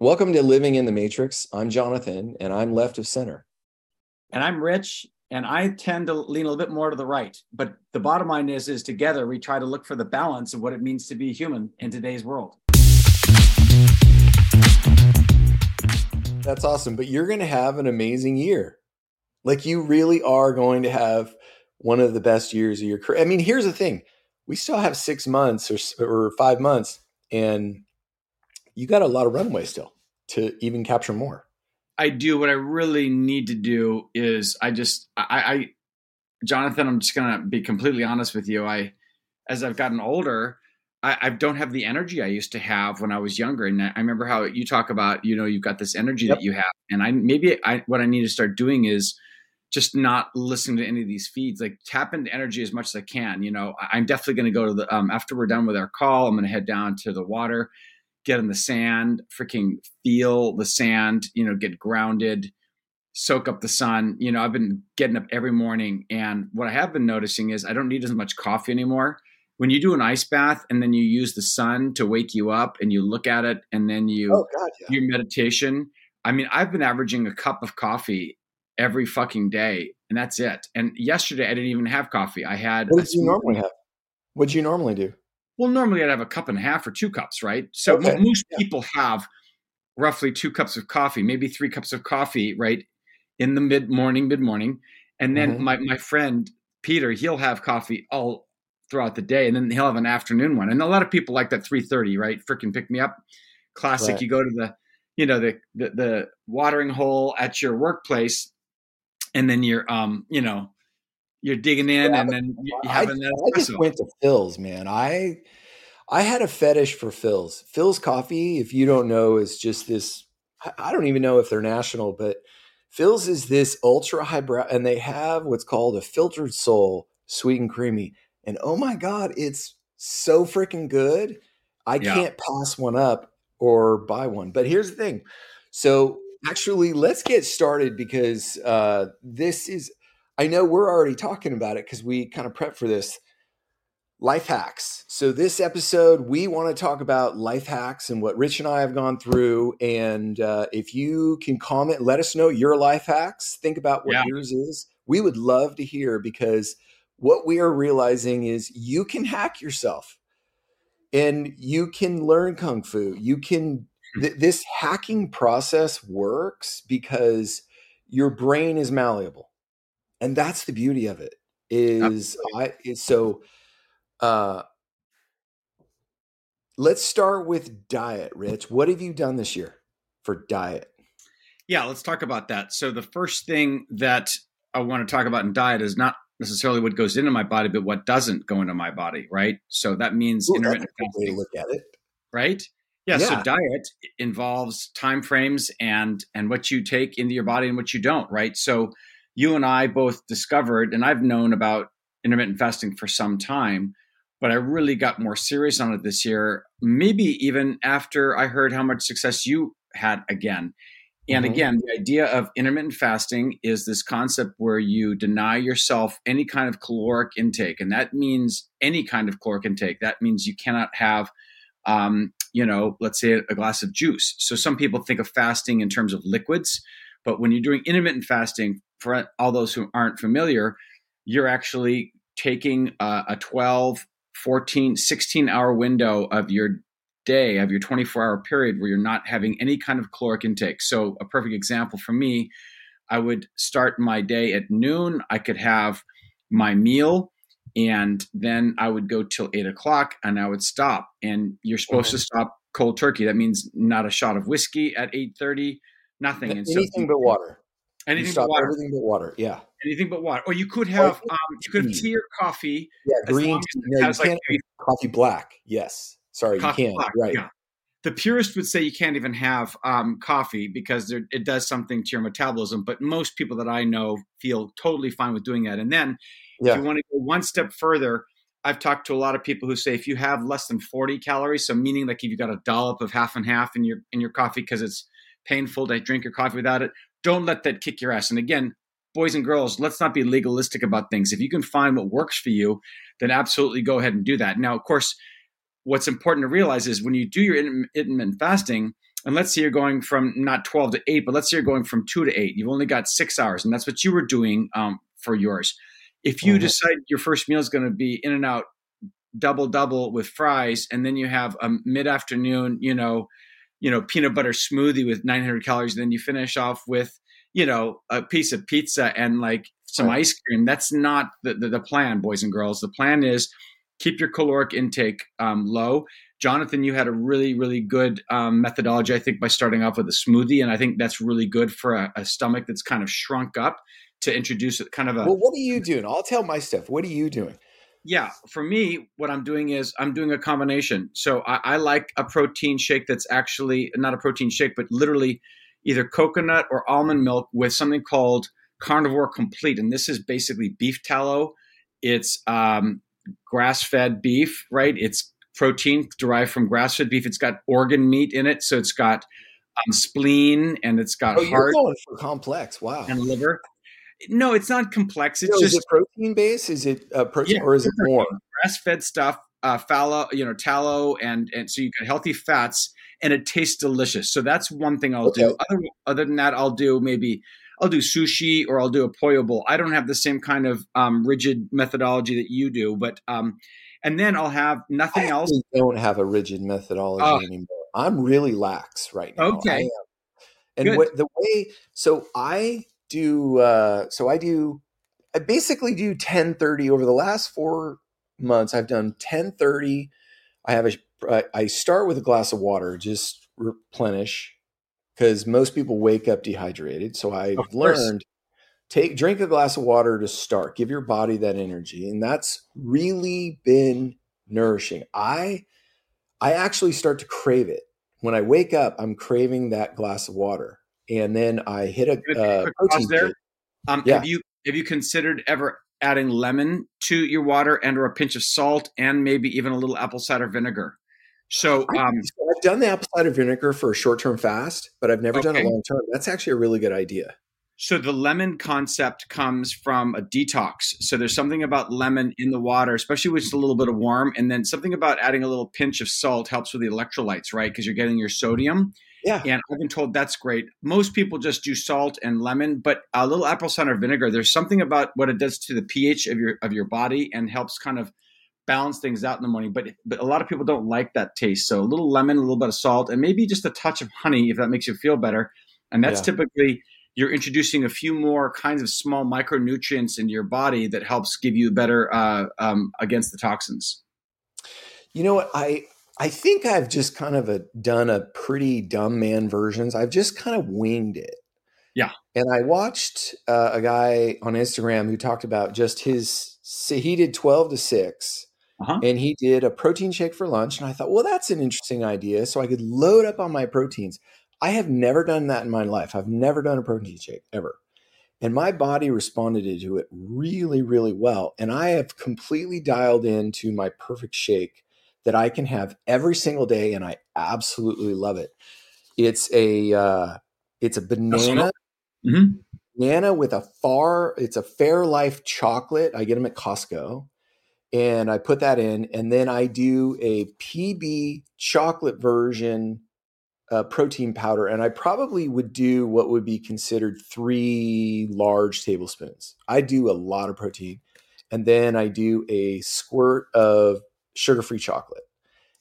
Welcome to Living in the Matrix. I'm Jonathan, and I'm left of center. And I'm Rich, and I tend to lean a little bit more to the right. But the bottom line is, is together we try to look for the balance of what it means to be human in today's world. That's awesome. But you're going to have an amazing year. Like you really are going to have one of the best years of your career. I mean, here's the thing: we still have six months or or five months, and you got a lot of runway still to even capture more. I do. What I really need to do is I just I, I Jonathan, I'm just gonna be completely honest with you. I as I've gotten older, I, I, don't have the energy I used to have when I was younger. And I remember how you talk about, you know, you've got this energy yep. that you have. And I maybe I what I need to start doing is just not listening to any of these feeds. Like tap into energy as much as I can. You know, I'm definitely going to go to the um, after we're done with our call. I'm going to head down to the water get in the sand, freaking feel the sand, you know, get grounded, soak up the sun. You know, I've been getting up every morning. And what I have been noticing is I don't need as much coffee anymore. When you do an ice bath and then you use the sun to wake you up and you look at it and then you oh, God, yeah. your meditation. I mean, I've been averaging a cup of coffee every fucking day, and that's it. And yesterday I didn't even have coffee. I had. What did you normally have? What'd you normally do? Well, normally I'd have a cup and a half or two cups, right? So okay. most yeah. people have roughly two cups of coffee, maybe three cups of coffee, right, in the mid morning, mid morning, and then mm-hmm. my my friend Peter, he'll have coffee all throughout the day, and then he'll have an afternoon one. And a lot of people like that three thirty, right? Freaking pick me up, classic. Right. You go to the you know the, the the watering hole at your workplace, and then you're um you know you're digging in yeah, and then you have I, I just went to Philz, man. I I had a fetish for Philz. Philz coffee, if you don't know, is just this. I don't even know if they're national, but Philz is this ultra highbrow, and they have what's called a Philtered Soul, sweet and creamy. And oh my god, it's so freaking good. I yeah. can't pass one up or buy one. But here's the thing. So actually, let's get started because uh, this is I know we're already talking about it because we kind of prep for this. Life hacks. So, this episode, we want to talk about life hacks and what Rich and I have gone through. And uh, if you can comment, let us know your life hacks. Think about what yeah. yours is. We would love to hear because what we are realizing is you can hack yourself and you can learn Kung Fu. You can, hmm. th- this hacking process works because your brain is malleable and that's the beauty of it is i so uh let's start with diet rich. What have you done this year for diet? Yeah let's talk about that. So the first thing that i want to talk about in diet is not necessarily what goes into my body but what doesn't go into my body right? So that means Ooh, intermittent fasting look at it. right? Yeah, yeah, so diet involves time frames and and what you take into your body and what you don't right? So you and I both discovered, and I've known about intermittent fasting for some time, but I really got more serious on it this year, maybe even after I heard how much success you had again. And mm-hmm. again, the idea of intermittent fasting is this concept where you deny yourself any kind of caloric intake. And that means any kind of caloric intake. That means you cannot have, um, you know, let's say a glass of juice. So some people think of fasting in terms of liquids. But when you're doing intermittent fasting, for all those who aren't familiar, you're actually taking a, a 12, 14, 16 hour window of your day, of your 24 hour period where you're not having any kind of caloric intake. So, a perfect example for me, I would start my day at noon. I could have my meal and then I would go till eight o'clock and I would stop. And you're supposed to stop cold turkey. That means not a shot of whiskey at 8:30, nothing. And anything so, but water. Anything but water. Everything but water. Yeah. Anything but water. Or you could have um, you could have tea or coffee. Yeah, green tea. No, you can't like, coffee black. Yes. Sorry, you can't. Black, right. Yeah. The purist would say you can't even have um, coffee because there, it does something to your metabolism. But most people that I know feel totally fine with doing that. And then, yeah. if you want to go one step further, I've talked to a lot of people who say if you have less than 40 calories, so meaning like if you got a dollop of half and half in your in your coffee because it's painful to drink your coffee without it, don't let that kick your ass. And again, boys and girls, let's not be legalistic about things. If you can find what works for you, then absolutely go ahead and do that. Now, of course, what's important to realize is when you do your intermittent fasting, and let's say you're going from not 12 to 8 but let's say you're going from 2 to 8 you've only got six hours and that's what you were doing um, for yours if you mm-hmm. decide your first meal is going to be in and out double double with fries and then you have a mid-afternoon you know you know peanut butter smoothie with 900 calories and then you finish off with you know a piece of pizza and like some right. ice cream. That's not the, the, the, plan boys and girls. The plan is keep your caloric intake um, low. Jonathan you had a really really good um, methodology i think by starting off with a smoothie and i think that's really good for a, a stomach that's kind of shrunk up to introduce it kind of a well what are you doing? I'll tell my stuff. What are you doing yeah, for me, what I'm doing is I'm doing a combination. So I, I, like a protein shake that's actually not a protein shake, but literally either coconut or almond milk with something called Carnivore Complete, and this is basically beef tallow. It's um, grass-fed beef, right? It's protein derived from grass-fed beef. It's got organ meat in it, so it's got um, spleen and it's got oh, heart. You're going for complex, wow, and liver. No, it's not complex. It's no, just is it protein based. Is it uh, protein yeah, or is it more grass fed stuff? Uh, fallow, you know, tallow, and and so you get healthy fats, and it tastes delicious. So that's one thing I'll okay. do. Other, other than that, I'll do maybe I'll do sushi or I'll do a pollo bowl. I don't have the same kind of um, rigid methodology that you do, but um, and then I'll have nothing I else. Don't have a rigid methodology uh, anymore. I'm really lax right now. Okay. And what, the way, so I do uh, so I do I basically do 1030 over the last 4 months I've done 1030 I have a I start with a glass of water just replenish cuz most people wake up dehydrated so I've learned take drink a glass of water to start give your body that energy and that's really been nourishing. I I actually start to crave it. When I wake up I'm craving that glass of water and then I hit a uh, protein there. Um, yeah. Have you have you considered ever adding lemon to your water and or a pinch of salt and maybe even a little apple cider vinegar? So, um, I've done the apple cider vinegar for a short term fast, but I've never okay. done a long term. That's actually a really good idea. So the lemon concept comes from a detox. So there's something about lemon in the water, especially with just a little bit of warm, and then something about adding a little pinch of salt helps with the electrolytes, right? Because you're getting your sodium. Yeah. And I've been told that's great. Most people just do salt and lemon, but a little apple cider vinegar, there's something about what it does to the pH of your of your body and helps kind of balance things out in the morning. But but a lot of people don't like that taste. So a little lemon, a little bit of salt, and maybe just a touch of honey if that makes you feel better. And that's yeah. typically you're introducing a few more kinds of small micronutrients into your body that helps give you better uh, um, against the toxins. You know what I I think I've just kind of a, done a pretty dumb man versions. I've just kind of winged it. Yeah. And I watched uh, a guy on Instagram who talked about just his, he did 12 to 6 uh-huh. and he did a protein shake for lunch. And I thought, well, that's an interesting idea. So I could load up on my proteins. I have never done that in my life. I've never done a protein shake ever. And my body responded to it really, really well. And I have completely dialed into my perfect shake that I can have every single day, and I absolutely love it. It's a uh, it's a banana mm-hmm. banana with a far. It's a Fairlife chocolate. I get them at Costco, and I put that in, and then I do a PB chocolate version uh, protein powder, and I probably would do what would be considered three large tablespoons. I do a lot of protein, and then I do a squirt of sugar-free chocolate,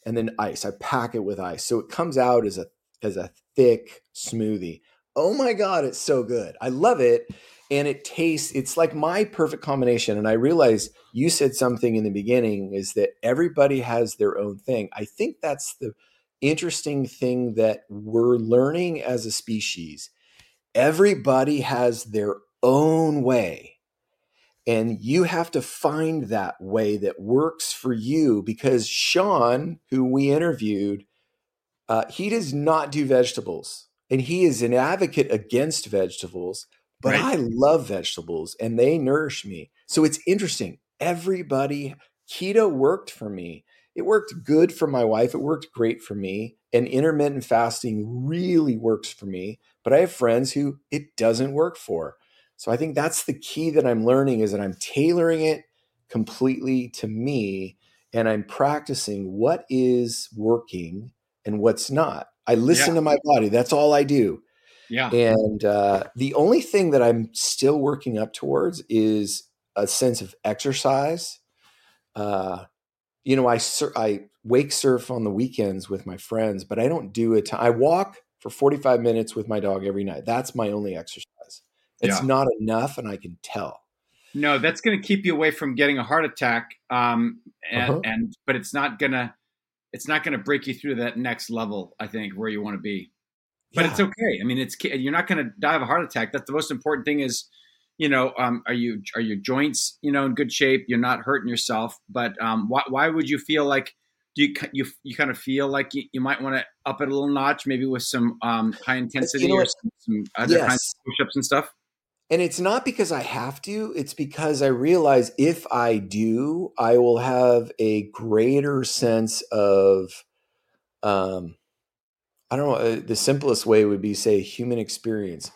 and then ice. I pack it with ice, so it comes out as a as a thick smoothie. Oh my god, it's so good! I love it, and it tastes. It's like my perfect combination. And I realize you said something in the beginning is that everybody has their own thing. I think that's the interesting thing that we're learning as a species. Everybody has their own way and you have to find that way that works for you because Sean, who we interviewed, uh, he does not do vegetables. And he is an advocate against vegetables, but right. I love vegetables and they nourish me. So it's interesting. Everybody, keto worked for me. It worked good for my wife. It worked great for me. And intermittent fasting really works for me. But I have friends who it doesn't work for. So I think that's the key that I'm learning is that I'm tailoring it completely to me and I'm practicing what is working and what's not. I listen yeah. to my body. That's all I do. Yeah. And uh, the only thing that I'm still working up towards is a sense of exercise. Uh, you know, I sur- I wake surf on the weekends with my friends, but I don't do it. I walk for 45 minutes with my dog every night. That's my only exercise. It's yeah. not enough, and I can tell. No, that's going to keep you away from getting a heart attack. Um, and, uh-huh. and but it's not gonna it's not going to break you through that next level. I think where you want to be, but yeah. it's okay. I mean, it's you're not going to die of a heart attack. That's the most important thing. Is you know, um, are you are your joints you know in good shape? You're not hurting yourself. But um, why why would you feel like do you you you kind of feel like you, you might want to up it a little notch, maybe with some um, high intensity you know or some, some other yes. kinds of push-ups and stuff? And it's not because I have to, it's because I realize if I do, I will have a greater sense of um I don't know, uh, the simplest way would be say human experience.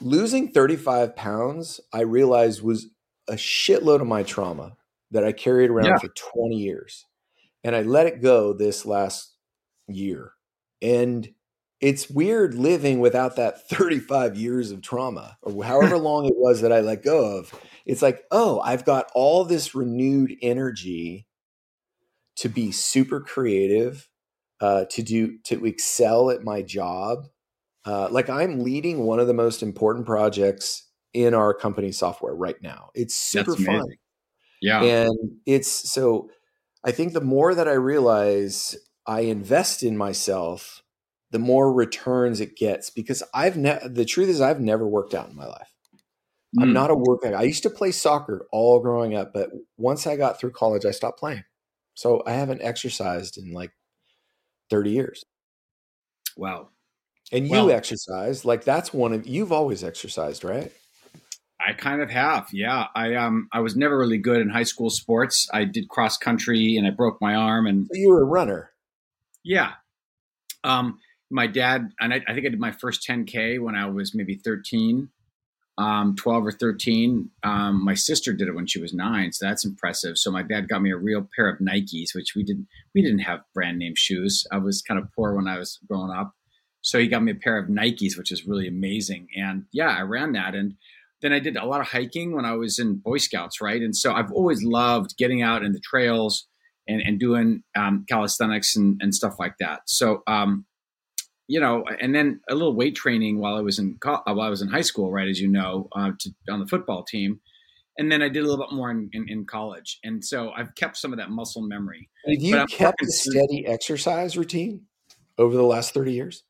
Losing 35 pounds, I realized was a shitload of my trauma that I carried around yeah. for 20 years. And I let it go this last year. And it's weird living without that 35 years of trauma or however long it was that I let go of. It's like, oh, I've got all this renewed energy to be super creative, uh, to do, to excel at my job. Uh, like I'm leading one of the most important projects in our company software right now. It's super fun. Yeah. And it's so I think the more that I realize I invest in myself, the more returns it gets because I've ne- the truth is I've never worked out in my life. Mm. I'm not a workout. I used to play soccer all growing up, but once I got through college, I stopped playing. So I haven't exercised in like 30 years. Wow. And you well, exercise like that's one of you've always exercised, right? I kind of have. Yeah. I um I was never really good in high school sports. I did cross country and I broke my arm and so you were a runner. Yeah. Um my dad, and I, I, think I did my first 10K when I was maybe 13, um, 12 or 13. Um, my sister did it when she was nine, so that's impressive. So my dad got me a real pair of Nikes, which we didn't we didn't have brand name shoes. I was kind of poor when I was growing up, so he got me a pair of Nikes, which is really amazing. And yeah, I ran that, and then I did a lot of hiking when I was in Boy Scouts, right? And so I've always loved getting out in the trails. And, and doing um, calisthenics and, and stuff like that. So um, you know, and then a little weight training while I was in while I was in high school, right? As you know, uh, to, on the football team, and then I did a little bit more in, in, in, college, and so I've kept some of that muscle memory. Have you kept a steady exercise routine over the last thirty years?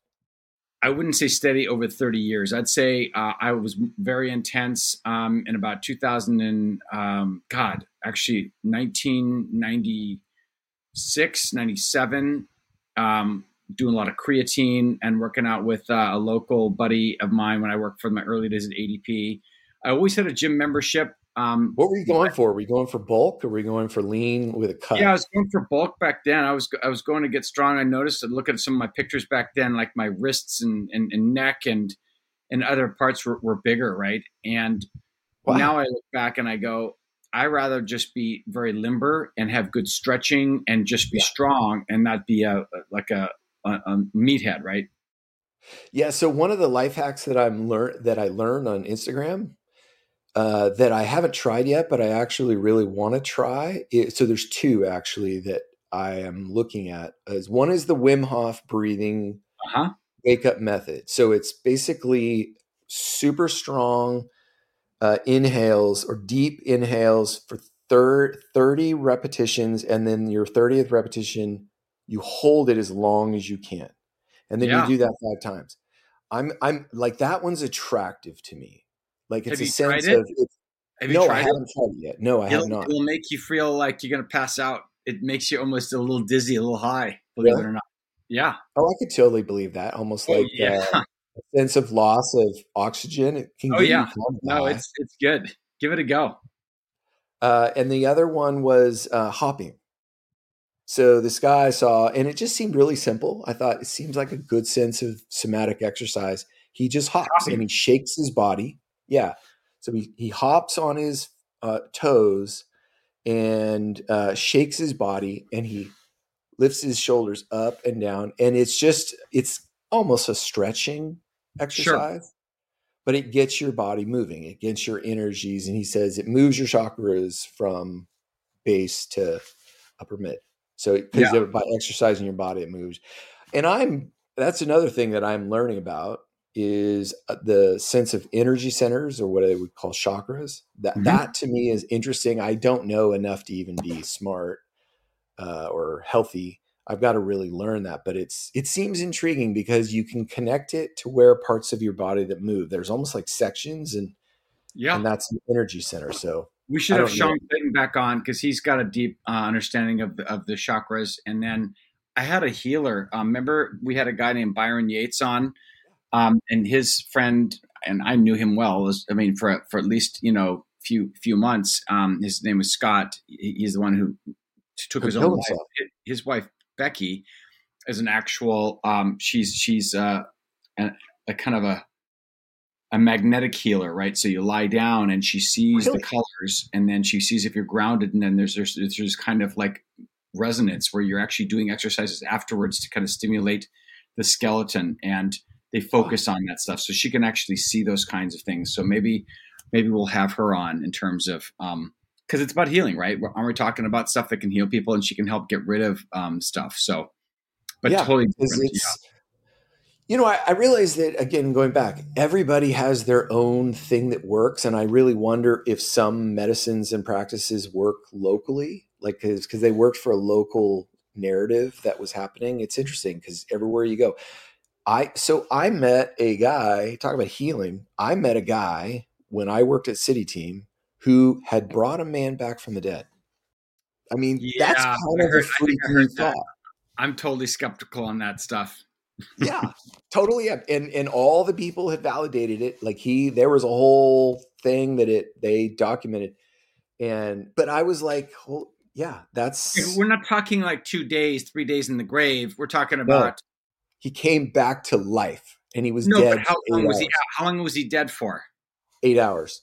I wouldn't say steady over 30 years. I'd say uh, I was very intense um, in about 2000 and um, God, actually 1996, 97. Um, doing a lot of creatine and working out with uh, a local buddy of mine when I worked for my early days at ADP. I always had a gym membership. Um, what were you going for? Were you going for bulk or were you going for lean with a cut? Yeah, I was going for bulk back then. I was I was going to get strong. I noticed and look at some of my pictures back then, like my wrists and, and, and neck and and other parts were, were bigger, right? And wow. now I look back and I go, I rather just be very limber and have good stretching and just be yeah. strong and not be a like a a, meathead, right? Yeah. So one of the life hacks that I'm learn that I learned on Instagram uh, that I haven't tried yet, but I actually really want to try. It, so there's two actually that I am looking at. As one is the Wim Hof breathing uh-huh. wake up method. So it's basically super strong uh, inhales or deep inhales for thir- 30 repetitions, and then your 30th repetition you hold it as long as you can and then yeah. you do that five times. I'm i'm like that one's attractive to me. Like it's have a sense it? of have no i haven't it? tried it yet. No i it'll, have not. it will make you feel like you're going to pass out. It makes you almost a little dizzy a little high believe yeah. it or not. Yeah. Oh i could totally believe that almost oh, like yeah. uh, a sense of loss of oxygen. It can oh yeah. no it's it's good. Give it a go. Uh, and the other one was uh, hopping so this guy I saw, and it just seemed really simple. I thought it seems like a good sense of somatic exercise. He just hops and he shakes his body. Yeah. So he, he hops on his uh, toes and uh, shakes his body and he lifts his shoulders up and down, and it's just it's almost a stretching exercise. Sure. But it gets your body moving. It gets your energies, and he says it moves your chakras from base to upper mid. So because yeah. by exercising your body, it moves. And I'm that's another thing that I'm learning about is uh, the sense of energy centers or what I would call chakras. That mm-hmm. that to me is interesting. I don't know enough to even be smart uh, or healthy. I've got to really learn that, but it's it seems intriguing because you can connect it to where parts of your body that move. There's almost like sections, and yeah, and that's an energy center. So we should have Sean Clayton back on because he's got a deep uh, understanding of the, of the chakras. And then I had a healer. Um, remember, we had a guy named Byron Yates on um, and his friend, and I knew him well. Was, I mean, for for at least you know few few months. Um, his name was Scott. He's the one who took his own life. His wife Becky is an actual. Um, she's she's uh, a, a, kind of a a magnetic healer, right? So you lie down and she sees really? the colors, and then she sees if you're grounded, and then there's there's there's kind of like resonance where you're actually doing exercises afterwards to kind of stimulate the skeleton and they focus on that stuff so she can actually see those kinds of things so maybe maybe we'll have her on in terms of um because it's about healing right aren't we talking about stuff that can heal people and she can help get rid of um stuff so but yeah, totally it's, it's yeah. You know I, I realize that again going back everybody has their own thing that works and i really wonder if some medicines and practices work locally like because they worked for a local narrative that was happening it's interesting because everywhere you go I so I met a guy, talk about healing. I met a guy when I worked at City Team who had brought a man back from the dead. I mean, yeah, that's kind of heard, a freaky thought. I'm totally skeptical on that stuff. Yeah, totally. Yeah. And and all the people had validated it. Like he, there was a whole thing that it they documented. And but I was like, well, yeah, that's. We're not talking like two days, three days in the grave. We're talking about he came back to life and he was no, dead. how long was hours. he? How long was he dead for? Eight hours.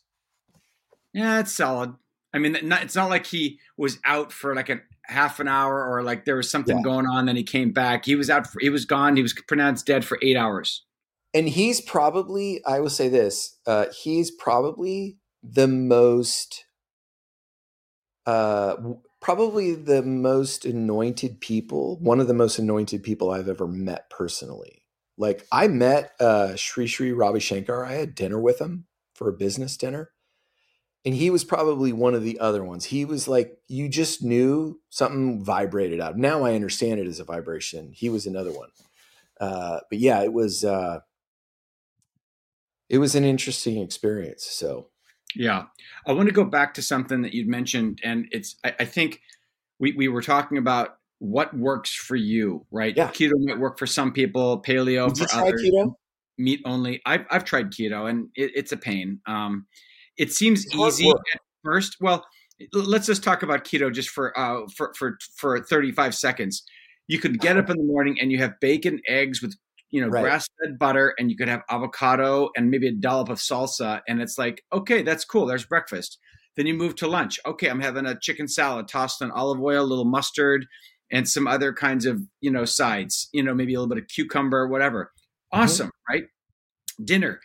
Yeah, it's solid. I mean, it's not like he was out for like a half an hour or like there was something yeah. going on. Then he came back. He was out. For, he was gone. He was pronounced dead for eight hours. And he's probably, I will say this, uh, he's probably the most uh, probably the most anointed people, one of the most anointed people I've ever met personally. Like I met uh, Sri Sri Ravi Shankar. I had dinner with him for a business dinner. And he was probably one of the other ones. He was like, you just knew something vibrated out. Now I understand it as a vibration. He was another one. Uh, but yeah, it was, uh, it was an interesting experience. So yeah. I want to go back to something that you'd mentioned. And it's, I, I, think we, we were talking about what works for you, right? Yeah. Keto might work for some people, paleo Did for others. Keto? Meat only. I've, I've tried keto and it, it's a pain. Um, it seems easy at first. Well, let's just talk about keto just for, uh, for, for, for 35 seconds. You could get up in the morning and you have bacon, eggs with you know, right. grass fed butter, and you could have avocado and maybe a dollop of salsa. And it's like, okay, that's cool. There's breakfast. Then you move to lunch. Okay, I'm having a chicken salad tossed in olive oil, a little mustard, and some other kinds of, you know, sides, you know, maybe a little bit of cucumber, whatever. Mm-hmm. Awesome, mm-hmm. right? Dinner,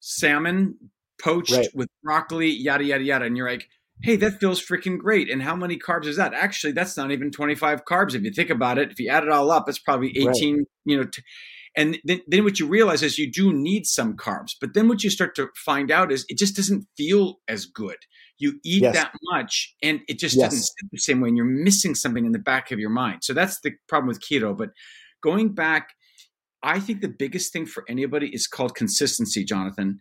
salmon poached right. with broccoli, yada, yada, yada. And you're like, hey, that feels freaking great. And how many carbs is that? Actually, that's not even 25 carbs. If you think about it, if you add it all up, it's probably 18, right. you know, t- and then, then what you realize is you do need some carbs. But then what you start to find out is it just doesn't feel as good. You eat yes. that much and it just yes. doesn't sit the same way. And you're missing something in the back of your mind. So that's the problem with keto. But going back, I think the biggest thing for anybody is called consistency, Jonathan.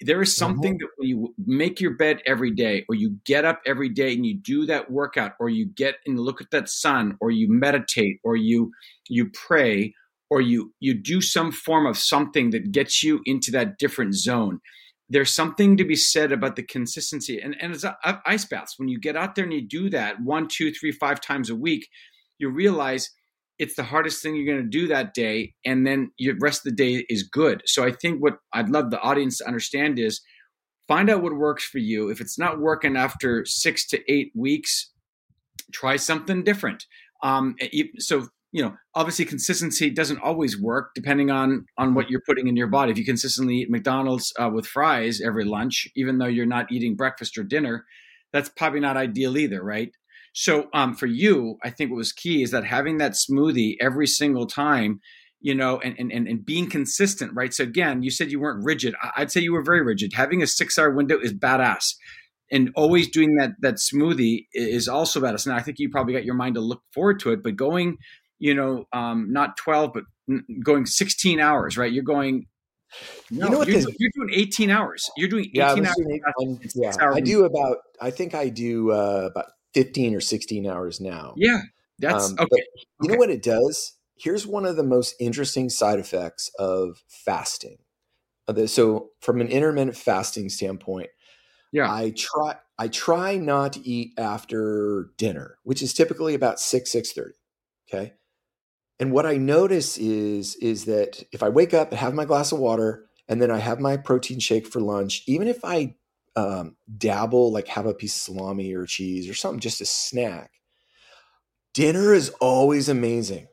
There is mm-hmm. something mm-hmm. that when you make your bed every day, or you get up every day and you do that workout, or you get and look at that sun, or you meditate, or you you pray, or you you do some form of something that gets you into that different zone there's something to be said about the consistency and and it's ice baths when you get out there and you do that one two three five times a week you realize it's the hardest thing you're going to do that day and then your rest of the day is good so i think what i'd love the audience to understand is find out what works for you if it's not working after six to eight weeks try something different um, so you know, obviously consistency doesn't always work depending on on what you're putting in your body. If you consistently eat McDonald's uh, with fries every lunch, even though you're not eating breakfast or dinner, that's probably not ideal either, right? So um, for you, I think what was key is that having that smoothie every single time, you know, and, and, and being consistent, right? So again, you said you weren't rigid. I'd say you were very rigid. Having a six hour window is badass. And always doing that that smoothie is also badass. Now I think you probably got your mind to look forward to it, but going, you know, um, not 12, but going 16 hours, right? You're going no, you know what you're, you're, doing 18 hours. You're doing 18 yeah, hours. Doing, yeah, I do about, I think I do uh, about 15 or 16 hours now. Yeah, that's um, okay. You okay. know what it does? Here's one of the most interesting side effects of fasting. So, from an intermittent fasting standpoint, yeah, I try I try not to eat after dinner, which is typically about six six thirty. Okay, and what I notice is is that if I wake up and have my glass of water and then I have my protein shake for lunch, even if I um, dabble, like have a piece of salami or cheese or something, just a snack, dinner is always amazing.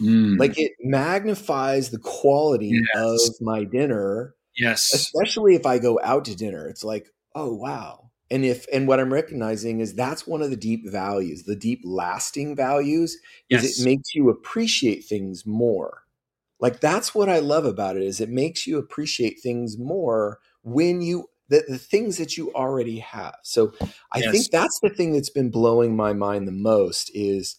Mm. Like it magnifies the quality yes. of my dinner. Yes. Especially if I go out to dinner. It's like, oh wow and if and what i'm recognizing is that's one of the deep values the deep lasting values yes. is it makes you appreciate things more like that's what i love about it is it makes you appreciate things more when you the, the things that you already have so i yes. think that's the thing that's been blowing my mind the most is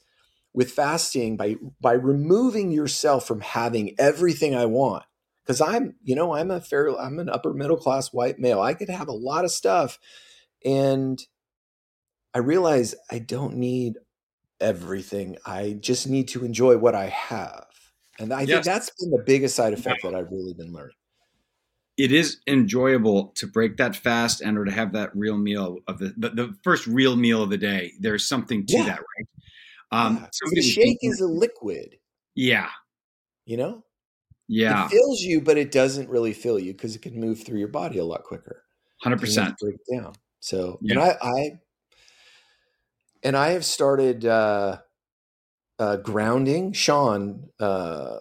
with fasting by by removing yourself from having everything i want because i'm you know i'm a fair i'm an upper middle class white male i could have a lot of stuff and I realize I don't need everything. I just need to enjoy what I have. And I yes. think that's been the biggest side effect that I've really been learning. It is enjoyable to break that fast and or to have that real meal of the the, the first real meal of the day. There's something to yeah. that, right? Um, yeah. the shake is a liquid. Yeah. You know? Yeah. It fills you, but it doesn't really fill you because it can move through your body a lot quicker. Hundred percent. Break down. So, yeah. and I, I, and I have started uh, uh, grounding. Sean, uh,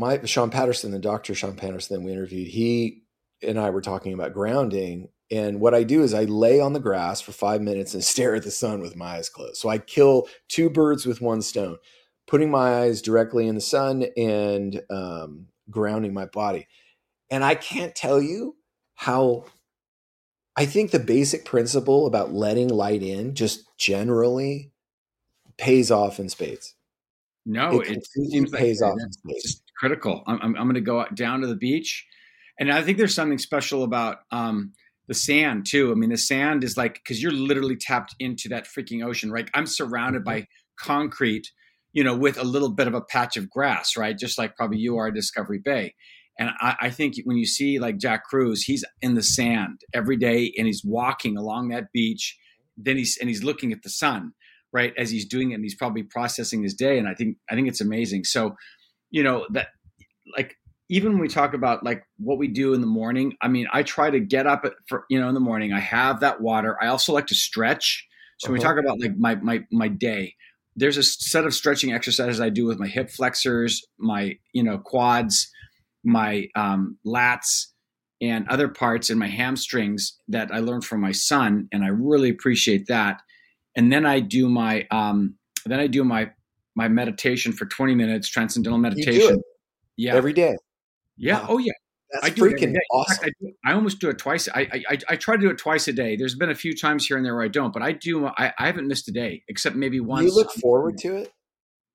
my Sean Patterson, the doctor Sean Patterson that we interviewed, he and I were talking about grounding. And what I do is I lay on the grass for five minutes and stare at the sun with my eyes closed. So I kill two birds with one stone, putting my eyes directly in the sun and um, grounding my body. And I can't tell you how I think the basic principle about letting light in just generally pays off in spades. No, it, it seems pays like off in spades. Just critical. I'm, I'm, I'm going to go down to the beach, and I think there's something special about um, the sand too. I mean, the sand is like because you're literally tapped into that freaking ocean, right? I'm surrounded by mm-hmm. concrete, you know, with a little bit of a patch of grass, right? Just like probably you are at Discovery Bay. And I, I, think when you see like Jack Kruse, he's in the sand every day and he's walking along that beach. Then he's and he's looking at the sun, right, as he's doing it, and he's probably processing his day. And I think I think it's amazing. So, you know that like even when we talk about like what we do in the morning, I mean, I try to get up at, for you know in the morning. I have that water. I also like to stretch. So uh-huh. when we uh-huh. talk about like my my my day, there's a set of stretching exercises I do with my hip flexors, my you know quads my um, lats and other parts in my hamstrings that I learned from my son, and I really appreciate that. And then I do my um, then I do my my meditation for 20 minutes, transcendental meditation. Yeah, every day. Yeah. Wow. Oh yeah. That's I do freaking awesome. I, do, I, almost do it twice. I, I I try to do it twice a day. There's been a few times here and there where I don't, but I do. I, I haven't missed a day except maybe once. You look forward to it.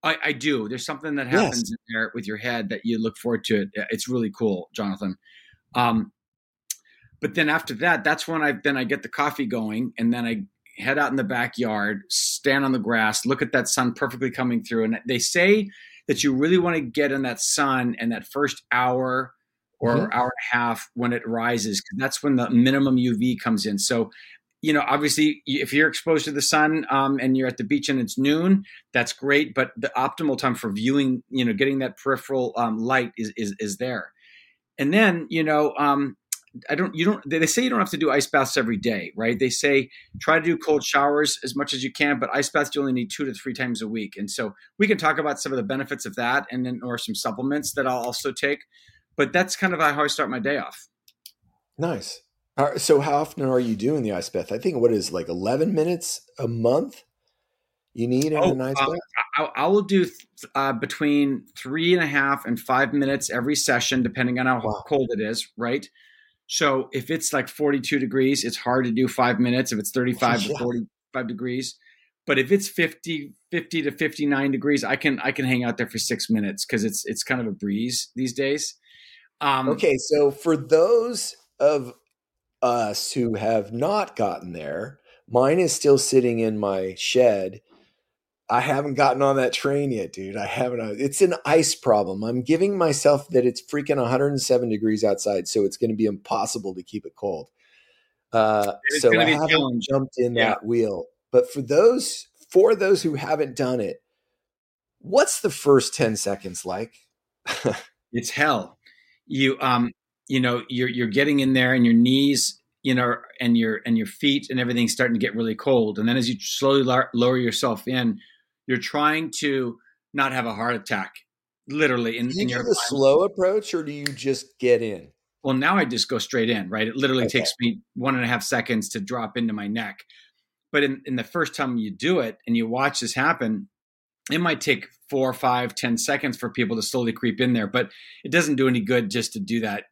I, I, do. There's something that happens yes. in there with your head that you look forward to it. It's really cool, Jonathan. Um, but then after that, that's when I then I get the coffee going, and then I head out in the backyard, stand on the grass, look at that sun perfectly coming through. And they say that you really want to get in that sun and that first hour or mm-hmm. hour and a half when it rises, because that's when the minimum UV comes in. So you know, obviously, if you're exposed to the sun um, and you're at the beach and it's noon, that's great. But the optimal time for viewing, you know, getting that peripheral um, light is, is is there. And then, you know, um, I don't, you don't, they say you don't have to do ice baths every day, right? They say try to do cold showers as much as you can, but ice baths you only need two to three times a week. And so we can talk about some of the benefits of that and then, or some supplements that I'll also take. But that's kind of how I start my day off. Nice. So how often are you doing the ice bath? I think what is like 11 minutes a month you need in oh, an ice uh, bath? I, I, will do uh, between three and a half and five minutes every session, depending on how wow. cold it is, right? So if it's like 42 degrees, it's hard to do five minutes. If it's 35 yeah. to 45 degrees, but if it's 50, 50 to 59 degrees, I can, I can hang out there for six minutes because it's, it's kind of a breeze these days. Um, okay. So for those of us who have not gotten there, mine is still sitting in my shed I haven't gotten on that train yet, dude. I haven't. Uh, it's an ice problem. I'm giving myself that it's freaking 107 degrees outside, so it's going to be impossible to keep it cold. Uh, so I haven't jumped in yeah. that wheel. But for those, for those who haven't done it, what's the first 10 seconds like? it's hell. You, um, you know, you're you're getting in there, and your knees you know, and your and your feet and everything's starting to get really cold. And then as you slowly lower yourself in, you're trying to not have a heart attack, literally. In, do you in do the slow approach, or do you just get in? Well, now I just go straight in, right? It literally okay. takes me one and a half seconds to drop into my neck. But in, in the first time you do it and you watch this happen, it might take four, five, ten seconds for people to slowly creep in there. But it doesn't do any good just to do that.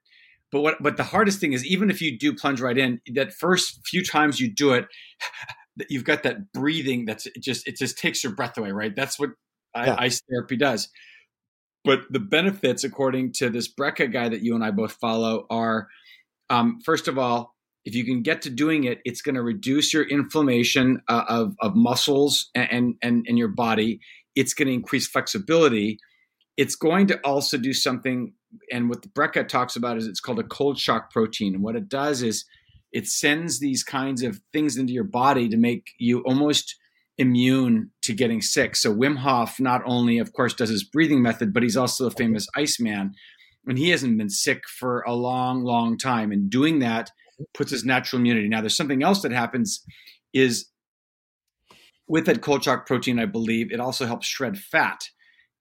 But what but the hardest thing is even if you do plunge right in, that first few times you do it, you've got that breathing that's it just it just takes your breath away right? That's what yeah. ice therapy does. But the benefits according to this brecka guy that you and i both follow are um, first of all if you can get to doing it it's going to reduce your inflammation uh, of, of muscles and, and and your body. It's going to increase flexibility. It's going to also do something and what the brecka talks about is it's called a cold shock protein. And what it does is it sends these kinds of things into your body to make you almost immune to getting sick. So Wim Hof not only, of course, does his breathing method, but he's also a famous Iceman, and he hasn't been sick for a long, long time. And doing that puts his natural immunity. Now, there's something else that happens is with that cold shock protein, I believe it also helps shred fat.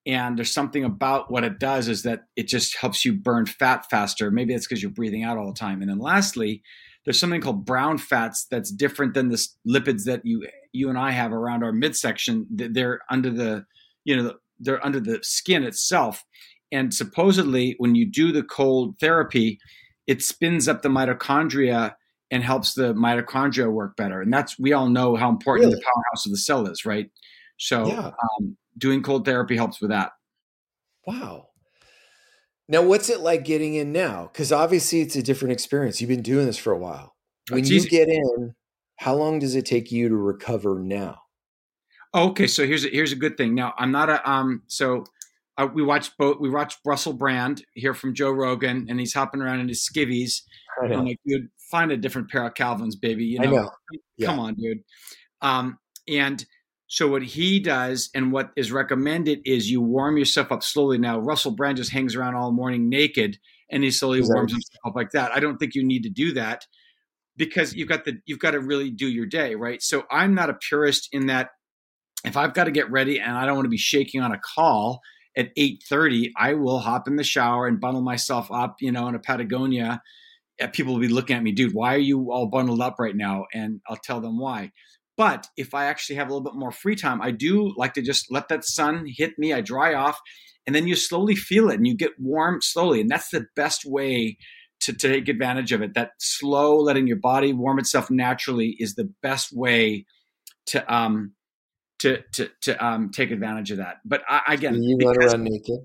And there's something about what it does is that it just helps you burn fat faster. Maybe that's because you're breathing out all the time. And then lastly, there's something called brown fats that's different than the lipids that you you and I have around our midsection. They're under the you know they're under the skin itself, and supposedly when you do the cold therapy, it spins up the mitochondria and helps the mitochondria work better. And that's we all know how important really? the powerhouse of the cell is, right? So yeah. um, doing cold therapy helps with that. Wow. Now, what's it like getting in now? Because obviously it's a different experience. You've been doing this for a while. When you get in, how long does it take you to recover now? Okay, so here's a, here's a good thing. Now, I'm not a um. So uh, we watched both. We watched Russell Brand here from Joe Rogan, and he's hopping around in his skivvies. I'm like, dude, find a different pair of Calvins, baby. You know, know. come yeah. on, dude. Um, and so what he does and what is recommended is you warm yourself up slowly. Now Russell Brand just hangs around all morning naked and he slowly exactly. warms himself up like that. I don't think you need to do that because you've got the you've got to really do your day, right? So I'm not a purist in that if I've got to get ready and I don't want to be shaking on a call at 8:30, I will hop in the shower and bundle myself up, you know, in a Patagonia. People will be looking at me, dude, why are you all bundled up right now? And I'll tell them why but if I actually have a little bit more free time, I do like to just let that sun hit me. I dry off, and then you slowly feel it and you get warm slowly. And that's the best way to, to take advantage of it. That slow letting your body warm itself naturally is the best way to um to to to um take advantage of that. But I, again, you run around naked.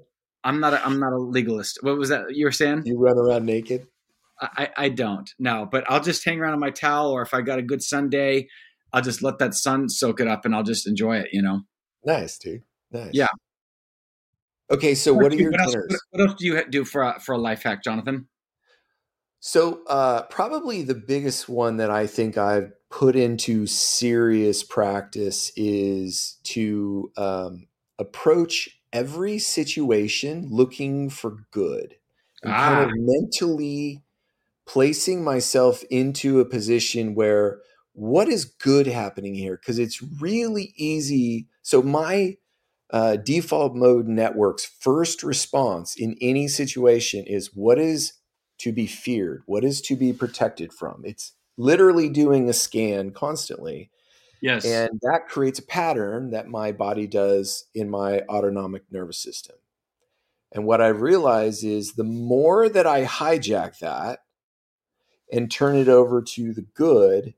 I'm not a, I'm not a legalist. What was that you were saying? You run around naked. I, I don't no, but I'll just hang around on my towel, or if I got a good Sunday, I'll just let that sun soak it up and I'll just enjoy it, you know? Nice, dude. Nice. Yeah. Okay, so what, what are your what? Else, what, else do you do for a, for a life hack, Jonathan? So, uh, probably the biggest one that I think I've put into serious practice is to um, approach every situation looking for good and ah. kind of mentally placing myself into a position where what is good happening here? Because it's really easy. So, my uh, default mode network's first response in any situation is what is to be feared? What is to be protected from? It's literally doing a scan constantly. Yes. And that creates a pattern that my body does in my autonomic nervous system. And what I realize is the more that I hijack that and turn it over to the good,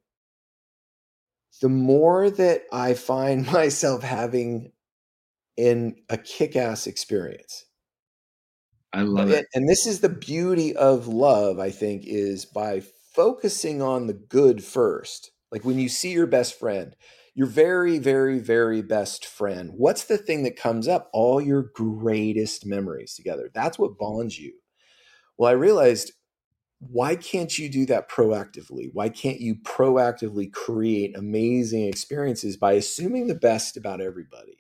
the more that I find myself having in a kick ass experience. I love it. And this is the beauty of love, I think, is by focusing on the good first. Like when you see your best friend, your very, very, very best friend, what's the thing that comes up? All your greatest memories together. That's what bonds you. Well, I realized why can't you do that proactively? Why can't you proactively create amazing experiences by assuming the best about everybody?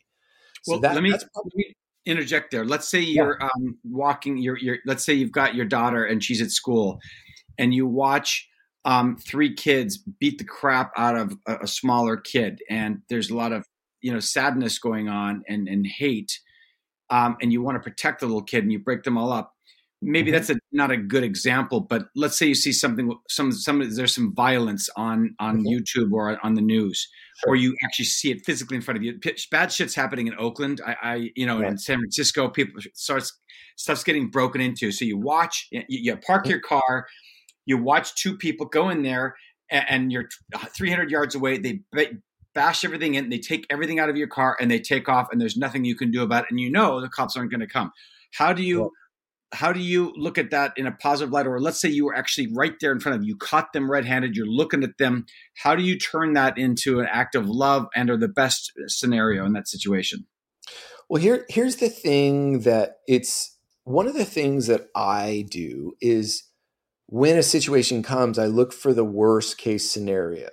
So well, that, let, me, probably- let me interject there. Let's say you're yeah. um, walking. You're, you're. Let's say you've got your daughter and she's at school, and you watch um, three kids beat the crap out of a, a, smaller kid, and there's a lot of you know sadness going on and and hate, um, and you want to protect the little kid, and you break them all up. Maybe mm-hmm. that's a, not a good example, but let's say you see something, some some there's some violence on on mm-hmm. YouTube or on the news, sure. or you actually see it physically in front of you. Bad shit's happening in Oakland. I, I you know, in San Francisco, people starts stuff's getting broken into. So you watch, you, you park mm-hmm. your car you watch two people go in there and, and you're 300 yards away. They bash everything in, they take everything out of your car and they take off and there's nothing you can do about it. And you know the cops aren't going to come. How do you, how do you look at that in a positive light? Or let's say you were actually right there in front of you, you caught them red handed, you're looking at them. How do you turn that into an act of love and or the best scenario in that situation? Well, here, here's the thing that it's one of the things that I do is when a situation comes, I look for the worst case scenario.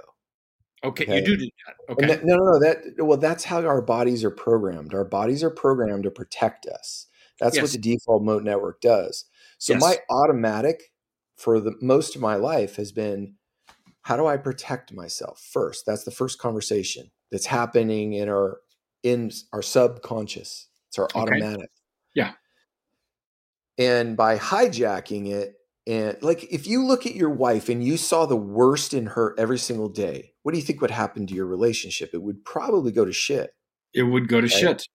Okay, okay? you do do that. Okay. That, no, no, no. That well, that's how our bodies are programmed. Our bodies are programmed to protect us. That's yes. what the default mode network does. So yes. my automatic for the most of my life has been how do I protect myself first? That's the first conversation that's happening in our in our subconscious. It's our automatic. Okay. Yeah. And by hijacking it, and like, if you look at your wife and you saw the worst in her every single day, what do you think would happen to your relationship? It would probably go to shit. It would go to right? shit.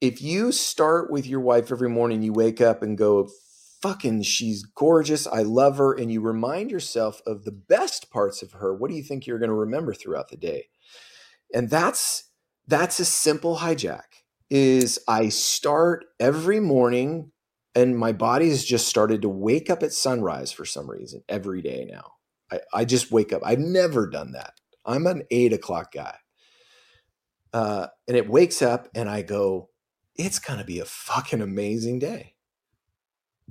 If you start with your wife every morning, you wake up and go, fucking, she's gorgeous. I love her. And you remind yourself of the best parts of her. What do you think you're going to remember throughout the day? And that's, that's a simple hijack is I start every morning and my body has just started to wake up at sunrise for some reason every day now. I, I just wake up. I've never done that. I'm an eight o'clock guy. Uh, and it wakes up and I go, it's going to be a fucking amazing day.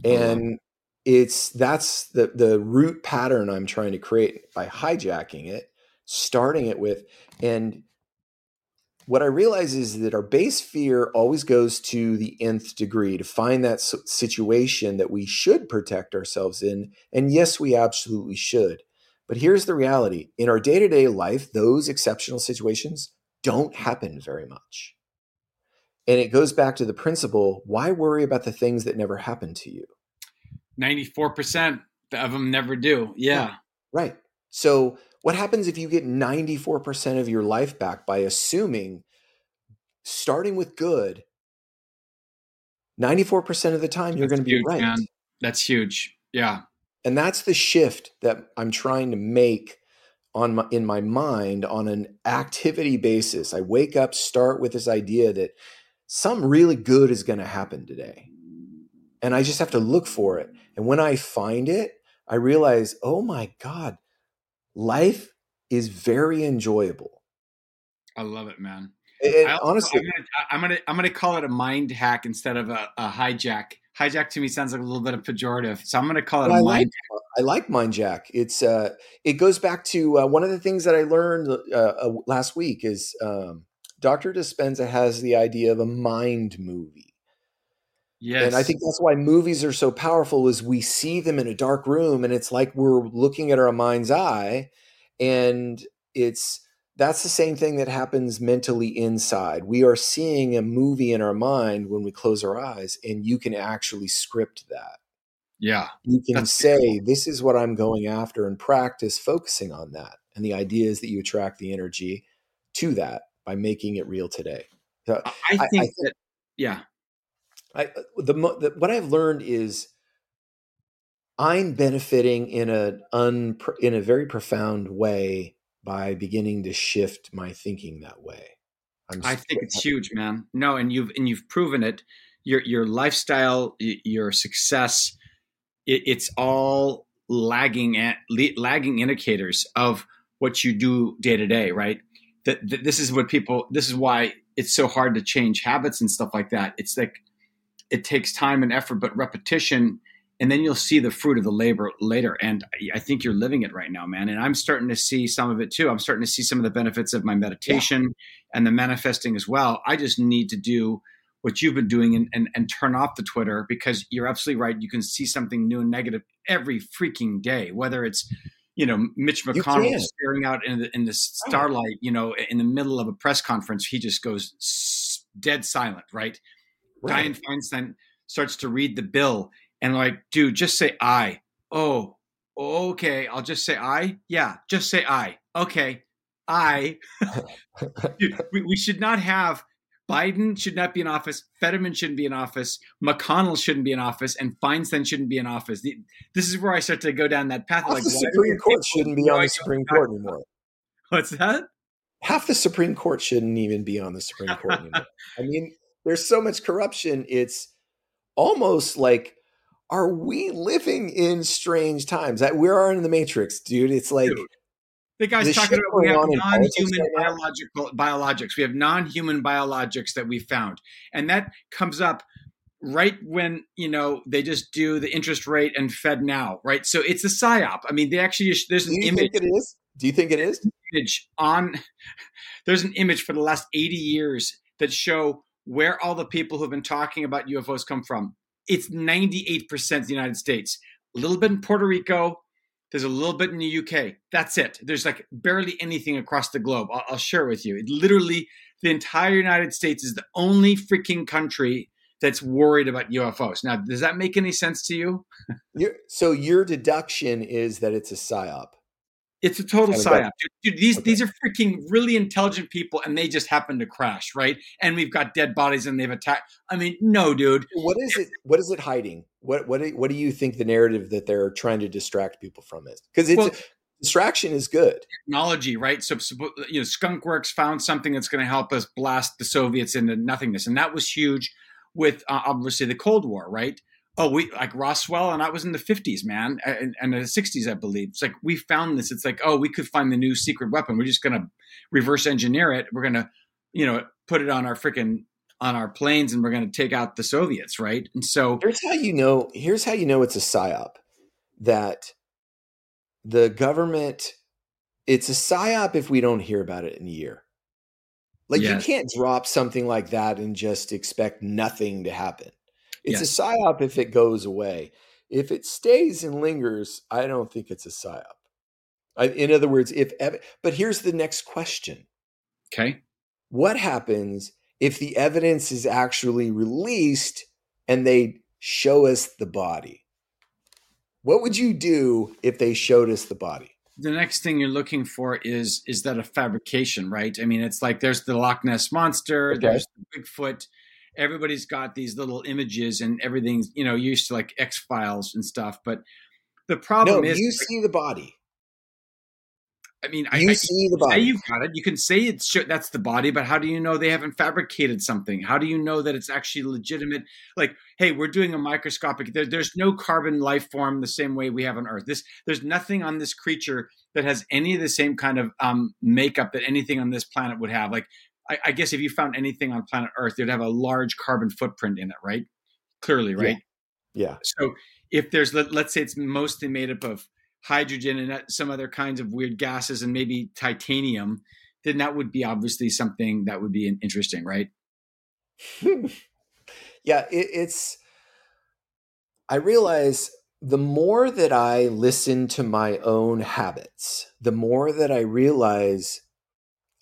Oh, and it's that's the the root pattern I'm trying to create by hijacking it, starting it with and what I realize is that our base fear always goes to the nth degree to find that situation that we should protect ourselves in. And yes, we absolutely should. But here's the reality in our day to day life, those exceptional situations don't happen very much. And it goes back to the principle why worry about the things that never happen to you? 94% of them never do. Yeah. yeah right. So what happens if you get 94% of your life back by assuming, starting with good, 94% of the time you're going to be right? Man. That's huge. Yeah. And that's the shift that I'm trying to make on my, in my mind on an activity basis. I wake up, start with this idea that something really good is going to happen today. And I just have to look for it. And when I find it, I realize, oh my God, life is very enjoyable. I love it, man. And also, honestly, I'm gonna, I'm gonna, I'm gonna call it a mind hack instead of a, a, hijack. Hijack to me sounds like a little bit of pejorative, so I'm gonna call it a mind. Like, I like mind jack. It's uh, it goes back to uh, one of the things that I learned uh, uh, last week is um, Dr. Dispenza has the idea of a mind movie. Yes. And I think that's why movies are so powerful is we see them in a dark room and it's like we're looking at our mind's eye and it's that's the same thing that happens mentally inside. We are seeing a movie in our mind when we close our eyes and you can actually script that. Yeah. You can say this is what I'm going after and practice focusing on that. And the idea is that you attract the energy to that by making it real today. So I, think I, I that yeah I uh, the, the what I've learned is I'm benefiting in a un, in a very profound way by beginning to shift my thinking that way. I'm i think it's huge, man. No, and you've and you've proven it. Your your lifestyle, your success, it, it's all lagging at lagging indicators of what you do day to day, right? That, that this is what people. This is why it's so hard to change habits and stuff like that. It's like it takes time and effort, but repetition, and then you'll see the fruit of the labor later. And I think you're living it right now, man. And I'm starting to see some of it too. I'm starting to see some of the benefits of my meditation yeah. and the manifesting as well. I just need to do what you've been doing and, and, and turn off the Twitter because you're absolutely right. You can see something new and negative every freaking day, whether it's you know Mitch McConnell staring out in the in the oh, starlight, you know, in the middle of a press conference, he just goes dead silent, right? Right. Dianne Feinstein starts to read the bill and like, dude, just say I. Oh, okay. I'll just say I. Yeah, just say I. Okay, I. dude, we, we should not have Biden should not be in office. Fetterman shouldn't be in office. McConnell shouldn't be in office, and Feinstein shouldn't be in office. This is where I start to go down that path. Half like, the Supreme Court shouldn't be on the Supreme Court anymore. What's that? Half the Supreme Court shouldn't even be on the Supreme Court anymore. I mean, there's so much corruption. It's almost like, are we living in strange times? That we are in the Matrix, dude. It's like dude, the guy's talking about we have non-human biological biologics. We have non-human biologics that we found, and that comes up right when you know they just do the interest rate and Fed now, right? So it's a psyop. I mean, they actually there's an image. Think it is? Do you think it is? Image on there's an image for the last 80 years that show where all the people who've been talking about UFOs come from. It's 98% the United States, a little bit in Puerto Rico. There's a little bit in the UK. That's it. There's like barely anything across the globe. I'll, I'll share with you. It literally, the entire United States is the only freaking country that's worried about UFOs. Now, does that make any sense to you? so your deduction is that it's a psyop. It's a total psyop, dude. dude these okay. these are freaking really intelligent people, and they just happen to crash, right? And we've got dead bodies, and they've attacked. I mean, no, dude. What is it? What is it hiding? What what what do you think the narrative that they're trying to distract people from is? Because it's well, distraction is good. Technology, right? So, you know, Skunkworks found something that's going to help us blast the Soviets into nothingness, and that was huge with uh, obviously the Cold War, right? Oh, we like Roswell, and I was in the 50s, man, and, and the 60s, I believe. It's like we found this. It's like, oh, we could find the new secret weapon. We're just gonna reverse engineer it. We're gonna, you know, put it on our freaking on our planes, and we're gonna take out the Soviets, right? And so here's how you know. Here's how you know it's a psyop. That the government, it's a psyop if we don't hear about it in a year. Like yes. you can't drop something like that and just expect nothing to happen it's yes. a psyop if it goes away. If it stays and lingers, I don't think it's a psyop. I, in other words, if but here's the next question. Okay. What happens if the evidence is actually released and they show us the body? What would you do if they showed us the body? The next thing you're looking for is is that a fabrication, right? I mean, it's like there's the Loch Ness monster, okay. there's the Bigfoot, everybody's got these little images and everything's you know used to like X Files and stuff. But the problem no, is you see the body. I mean, you I, see the body. you've got it. You can say it's that's the body, but how do you know they haven't fabricated something? How do you know that it's actually legitimate? Like, hey, we're doing a microscopic. There, there's no carbon life form the same way we have on Earth. This there's nothing on this creature that has any of the same kind of um, makeup that anything on this planet would have. Like, I, I, guess if you found anything on planet Earth, would have a large carbon footprint in it, right? Clearly, right? Yeah. yeah. So if there's, let, let's say it's mostly made up of hydrogen and uh, some other kinds of weird gases and maybe titanium, then that would be obviously something that would be interesting, right? yeah, it, it's I realize the more that I listen to my own habits, the more that I realize,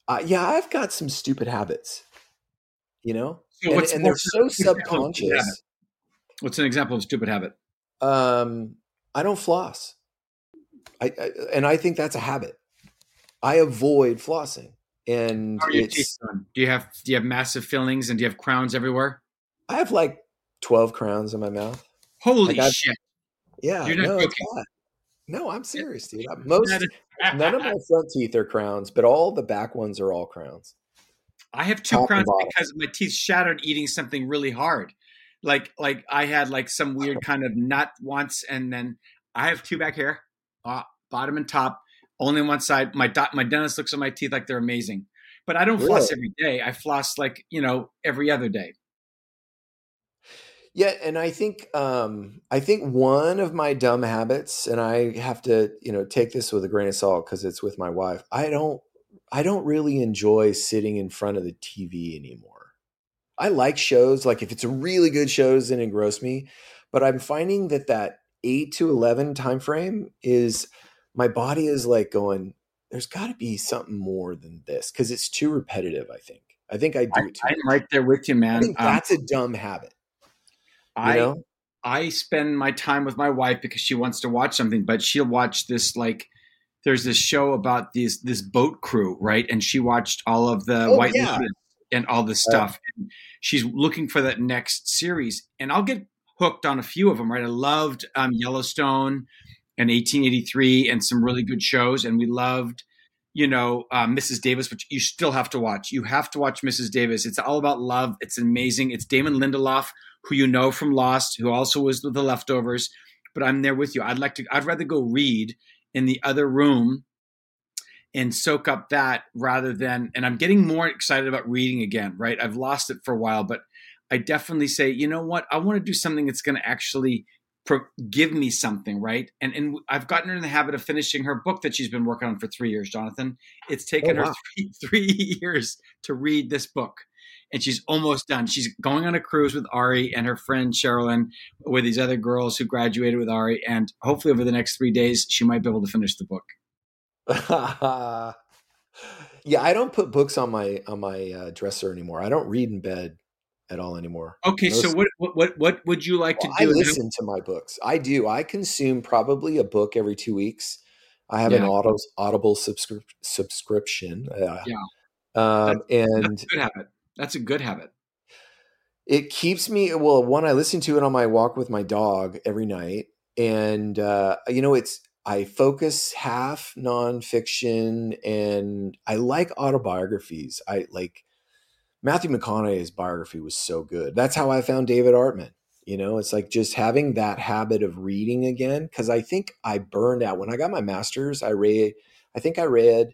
uh, yeah, I've got some stupid habits, you know, so and, and they're so subconscious. What's an example of stupid habit? Um, I don't floss. I, I, and I think that's a habit. I avoid flossing, and How are your teeth done? Do you have do you have massive fillings and do you have crowns everywhere? I have like twelve crowns in my mouth. Holy like shit! Yeah, You're not no, joking. No, I'm serious, dude. Most none of my front teeth are crowns, but all the back ones are all crowns. I have two Top crowns because my teeth shattered eating something really hard. Like like I had like some weird kind of nut once, and then I have two back here, uh, bottom and top, only one side. My do- my dentist looks at my teeth like they're amazing, but I don't really? floss every day. I floss like you know every other day. Yeah, and I think um, I think one of my dumb habits, and I have to you know take this with a grain of salt because it's with my wife. I don't I don't really enjoy sitting in front of the TV anymore. I like shows like if it's a really good show, doesn't engross me, but I'm finding that that eight to eleven time frame is my body is like going. There's got to be something more than this because it's too repetitive. I think. I think I do I, too. I'm right there with you, man. I think um, that's a dumb habit. I know? I spend my time with my wife because she wants to watch something, but she'll watch this like there's this show about these this boat crew, right? And she watched all of the oh, White yeah. and all this stuff. And she's looking for that next series, and I'll get hooked on a few of them, right? I loved um, Yellowstone and 1883 and some really good shows, and we loved you know, uh, Mrs. Davis, which you still have to watch. You have to watch Mrs. Davis. It's all about love. It's amazing. It's Damon Lindelof, who you know from Lost, who also was with the leftovers. But I'm there with you. I'd like to. I'd rather go read in the other room and soak up that rather than. And I'm getting more excited about reading again. Right? I've lost it for a while, but I definitely say, you know what? I want to do something that's going to actually pro- give me something, right? And and I've gotten her in the habit of finishing her book that she's been working on for three years, Jonathan. It's taken oh, wow. her three, three years to read this book. And she's almost done. She's going on a cruise with Ari and her friend Sherilyn, with these other girls who graduated with Ari. And hopefully, over the next three days, she might be able to finish the book. yeah, I don't put books on my on my uh, dresser anymore. I don't read in bed at all anymore. Okay, Most, so what what what would you like well, to do? I listen to my books. I do. I consume probably a book every two weeks. I have yeah. an auto, Audible subscri- subscription. Uh, yeah, um, that's, and that's. That's a good habit. It keeps me well. One, I listen to it on my walk with my dog every night, and uh, you know, it's I focus half nonfiction, and I like autobiographies. I like Matthew McConaughey's biography was so good. That's how I found David Artman. You know, it's like just having that habit of reading again. Cause I think I burned out when I got my master's. I read, I think I read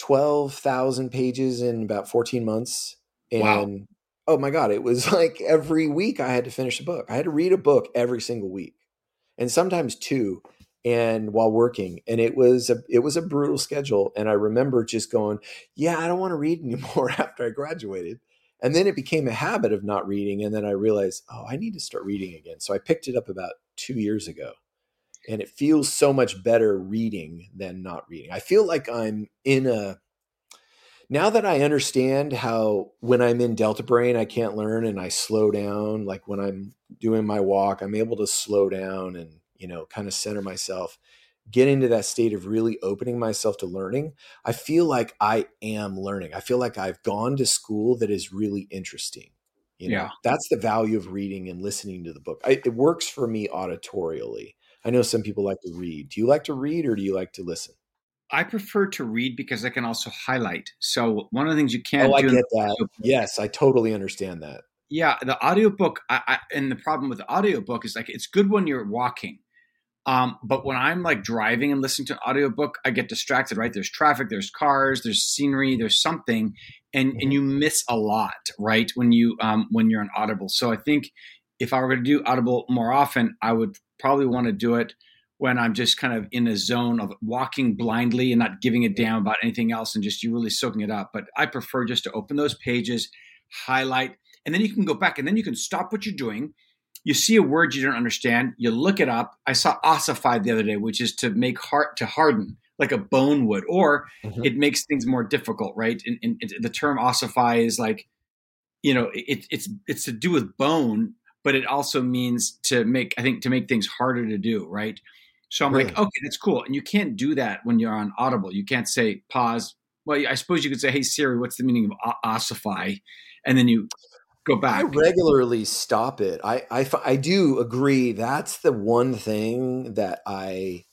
12,000 pages in about 14 months. And wow. oh my God, it was like every week I had to finish a book. I had to read a book every single week and sometimes two and while working and it was a it was a brutal schedule and i remember just going yeah i don't want to read anymore after i graduated and then it became a habit of not reading and then i realized oh i need to start reading again so i picked it up about two years ago and it feels so much better reading than not reading i feel like i'm in a now that i understand how when i'm in delta brain i can't learn and i slow down like when i'm doing my walk i'm able to slow down and you know, kind of center myself, get into that state of really opening myself to learning, I feel like I am learning. I feel like I've gone to school that is really interesting. You know, yeah. that's the value of reading and listening to the book. I, it works for me auditorially. I know some people like to read. Do you like to read or do you like to listen? I prefer to read because I can also highlight. So one of the things you can't do. oh, I get that. Yes, I totally understand that. Yeah, the audiobook I, I, and the problem with the audiobook is like it's good when you're walking um, but when I'm like driving and listening to an audiobook, I get distracted, right? There's traffic, there's cars, there's scenery, there's something, and and mm-hmm. you miss a lot, right? When you um, when you're on Audible. So I think if I were to do Audible more often, I would probably want to do it when I'm just kind of in a zone of walking blindly and not giving a damn about anything else and just you really soaking it up. But I prefer just to open those pages, highlight, and then you can go back and then you can stop what you're doing you see a word you don't understand, you look it up. I saw ossify the other day, which is to make heart to harden like a bone would, or mm-hmm. it makes things more difficult, right? And, and, and, the term ossify is like, you know, it, it's it's to do with bone, but it also means to make I think to make things harder to do, right? So I'm really? like, okay, that's cool. And you can't do that when you're on Audible. You can't say pause. Well, I suppose you could say, "Hey Siri, what's the meaning of ossify?" And then you go back. I regularly stop it. I, I, I do agree. That's the one thing that I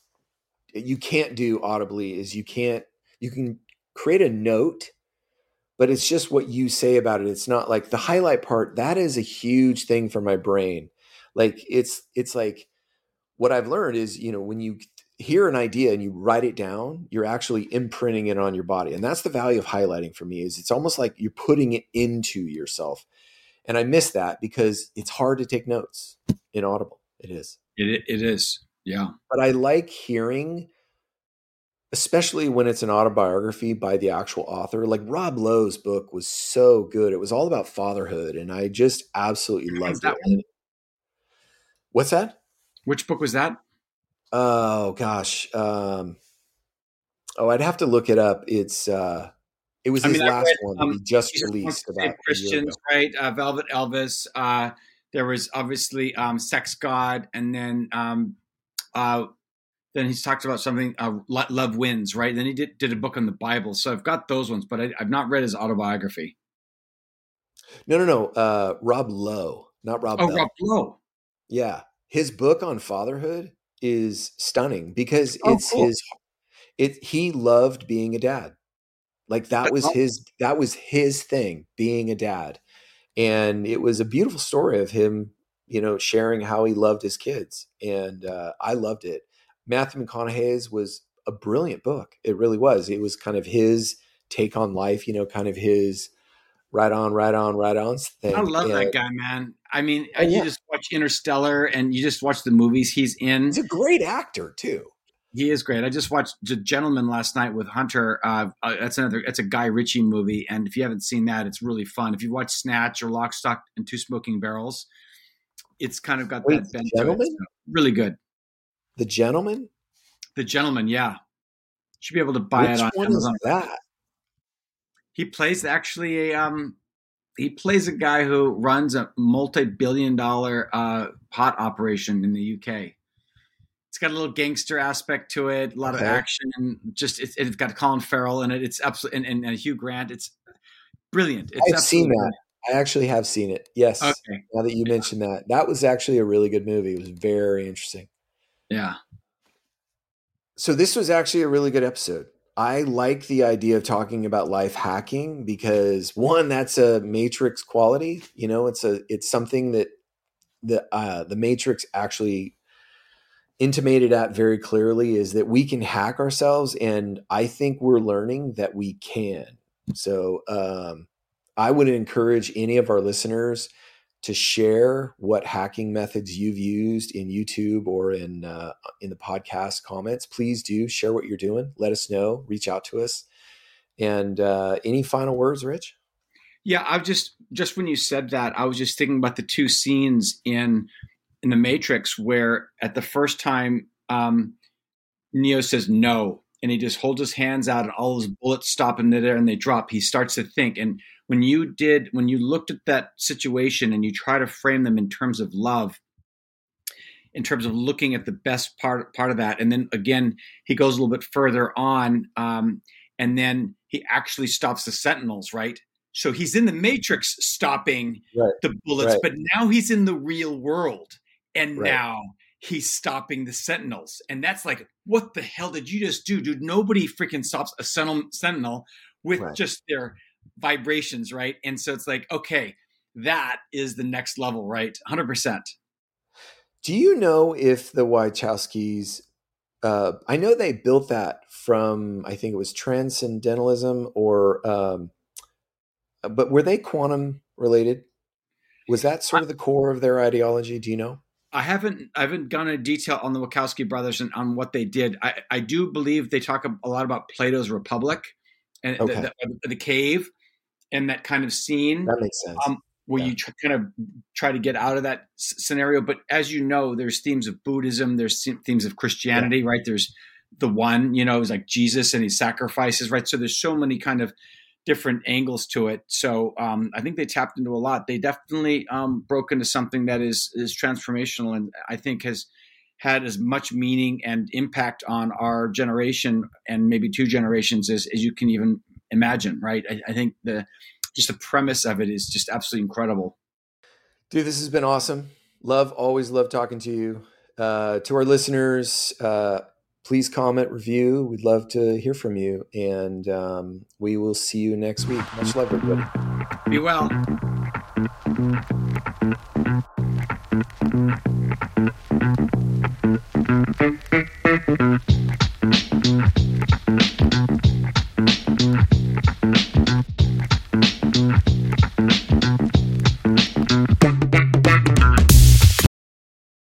you can't do audibly is you can't you can create a note but it's just what you say about it. It's not like the highlight part that is a huge thing for my brain. Like it's it's like what i've learned is you know when you hear an idea and you write it down you're actually imprinting it on your body. And that's the value of highlighting for me is it's almost like you're putting it into yourself. And i miss that because it's hard to take notes. In audible it is. It, it is. Yeah. But I like hearing, especially when it's an autobiography by the actual author. Like Rob Lowe's book was so good. It was all about fatherhood, and I just absolutely loved it. One? What's that? Which book was that? Oh gosh. Um, oh, I'd have to look it up. It's uh, it was I his mean, last read, one um, he just released about Christians, right? Uh, Velvet Elvis. Uh, there was obviously um, Sex God, and then um, uh, then he talks about something uh, love wins right then he did, did a book on the bible so i've got those ones but I, have not read his autobiography no no no uh, rob lowe not rob oh Bell. rob lowe yeah his book on fatherhood is stunning because oh, it's cool. his it he loved being a dad like that was his that was his thing being a dad and it was a beautiful story of him you know, sharing how he loved his kids. And uh, I loved it. Matthew McConaughey's was a brilliant book. It really was. It was kind of his take on life, you know, kind of his right on, right on, right on thing. I love and, that guy, man. I mean, you yeah. just watch Interstellar and you just watch the movies he's in. He's a great actor too. He is great. I just watched The Gentleman last night with Hunter. Uh, uh, that's another. It's a Guy Ritchie movie, and if you haven't seen that, it's really fun. If you watch Snatch or Lock, Stock, and Two Smoking Barrels, it's kind of got Wait, that gentleman? Really good. The gentleman? The gentleman, yeah. Should be able to buy Which it on one Amazon. Is that? He plays actually a um he plays a guy who runs a multi-billion dollar uh, pot operation in the UK. It's got a little gangster aspect to it, a lot okay. of action. And just it's, it's got Colin Farrell in it. It's absolutely and, and, and Hugh Grant. It's brilliant. It's I've seen that. I actually have seen it. Yes. Okay. Now that you mentioned that, that was actually a really good movie. It was very interesting. Yeah. So this was actually a really good episode. I like the idea of talking about life hacking because one, that's a matrix quality. You know, it's a it's something that the uh, the matrix actually intimated at very clearly is that we can hack ourselves, and I think we're learning that we can. So um, I would encourage any of our listeners to share what hacking methods you've used in YouTube or in uh, in the podcast comments. Please do share what you're doing. Let us know. Reach out to us. And uh, any final words, Rich? Yeah, I've just just when you said that, I was just thinking about the two scenes in in the Matrix where at the first time um, Neo says no, and he just holds his hands out, and all his bullets stop in there and they drop. He starts to think and when you did when you looked at that situation and you try to frame them in terms of love in terms of looking at the best part part of that and then again he goes a little bit further on um, and then he actually stops the sentinels right so he's in the matrix stopping right. the bullets right. but now he's in the real world and right. now he's stopping the sentinels and that's like what the hell did you just do dude nobody freaking stops a sentinel with just their vibrations, right? And so it's like, okay, that is the next level, right? 100%. Do you know if the Wachowskis, uh, I know they built that from, I think it was transcendentalism or, um, but were they quantum related? Was that sort of the core of their ideology? Do you know? I haven't I haven't gone into detail on the Wachowski brothers and on what they did. I, I do believe they talk a lot about Plato's Republic and okay. the, the, the, cave and that kind of scene. That makes sense. Um, where yeah. you tr- kind of try to get out of that s- scenario. But as you know, there's themes of Buddhism, there's themes of Christianity, yeah. right? There's the one, you know, is like Jesus and his sacrifices, right? So there's so many kind of different angles to it. So um, I think they tapped into a lot. They definitely um, broke into something that is is transformational, and I think has had as much meaning and impact on our generation and maybe two generations as, as you can even imagine. Right? I, I think the just the premise of it is just absolutely incredible. Dude, this has been awesome. Love, always love talking to you. Uh, to our listeners, uh, please comment, review. We'd love to hear from you. And um, we will see you next week. Much love, everybody. Be well.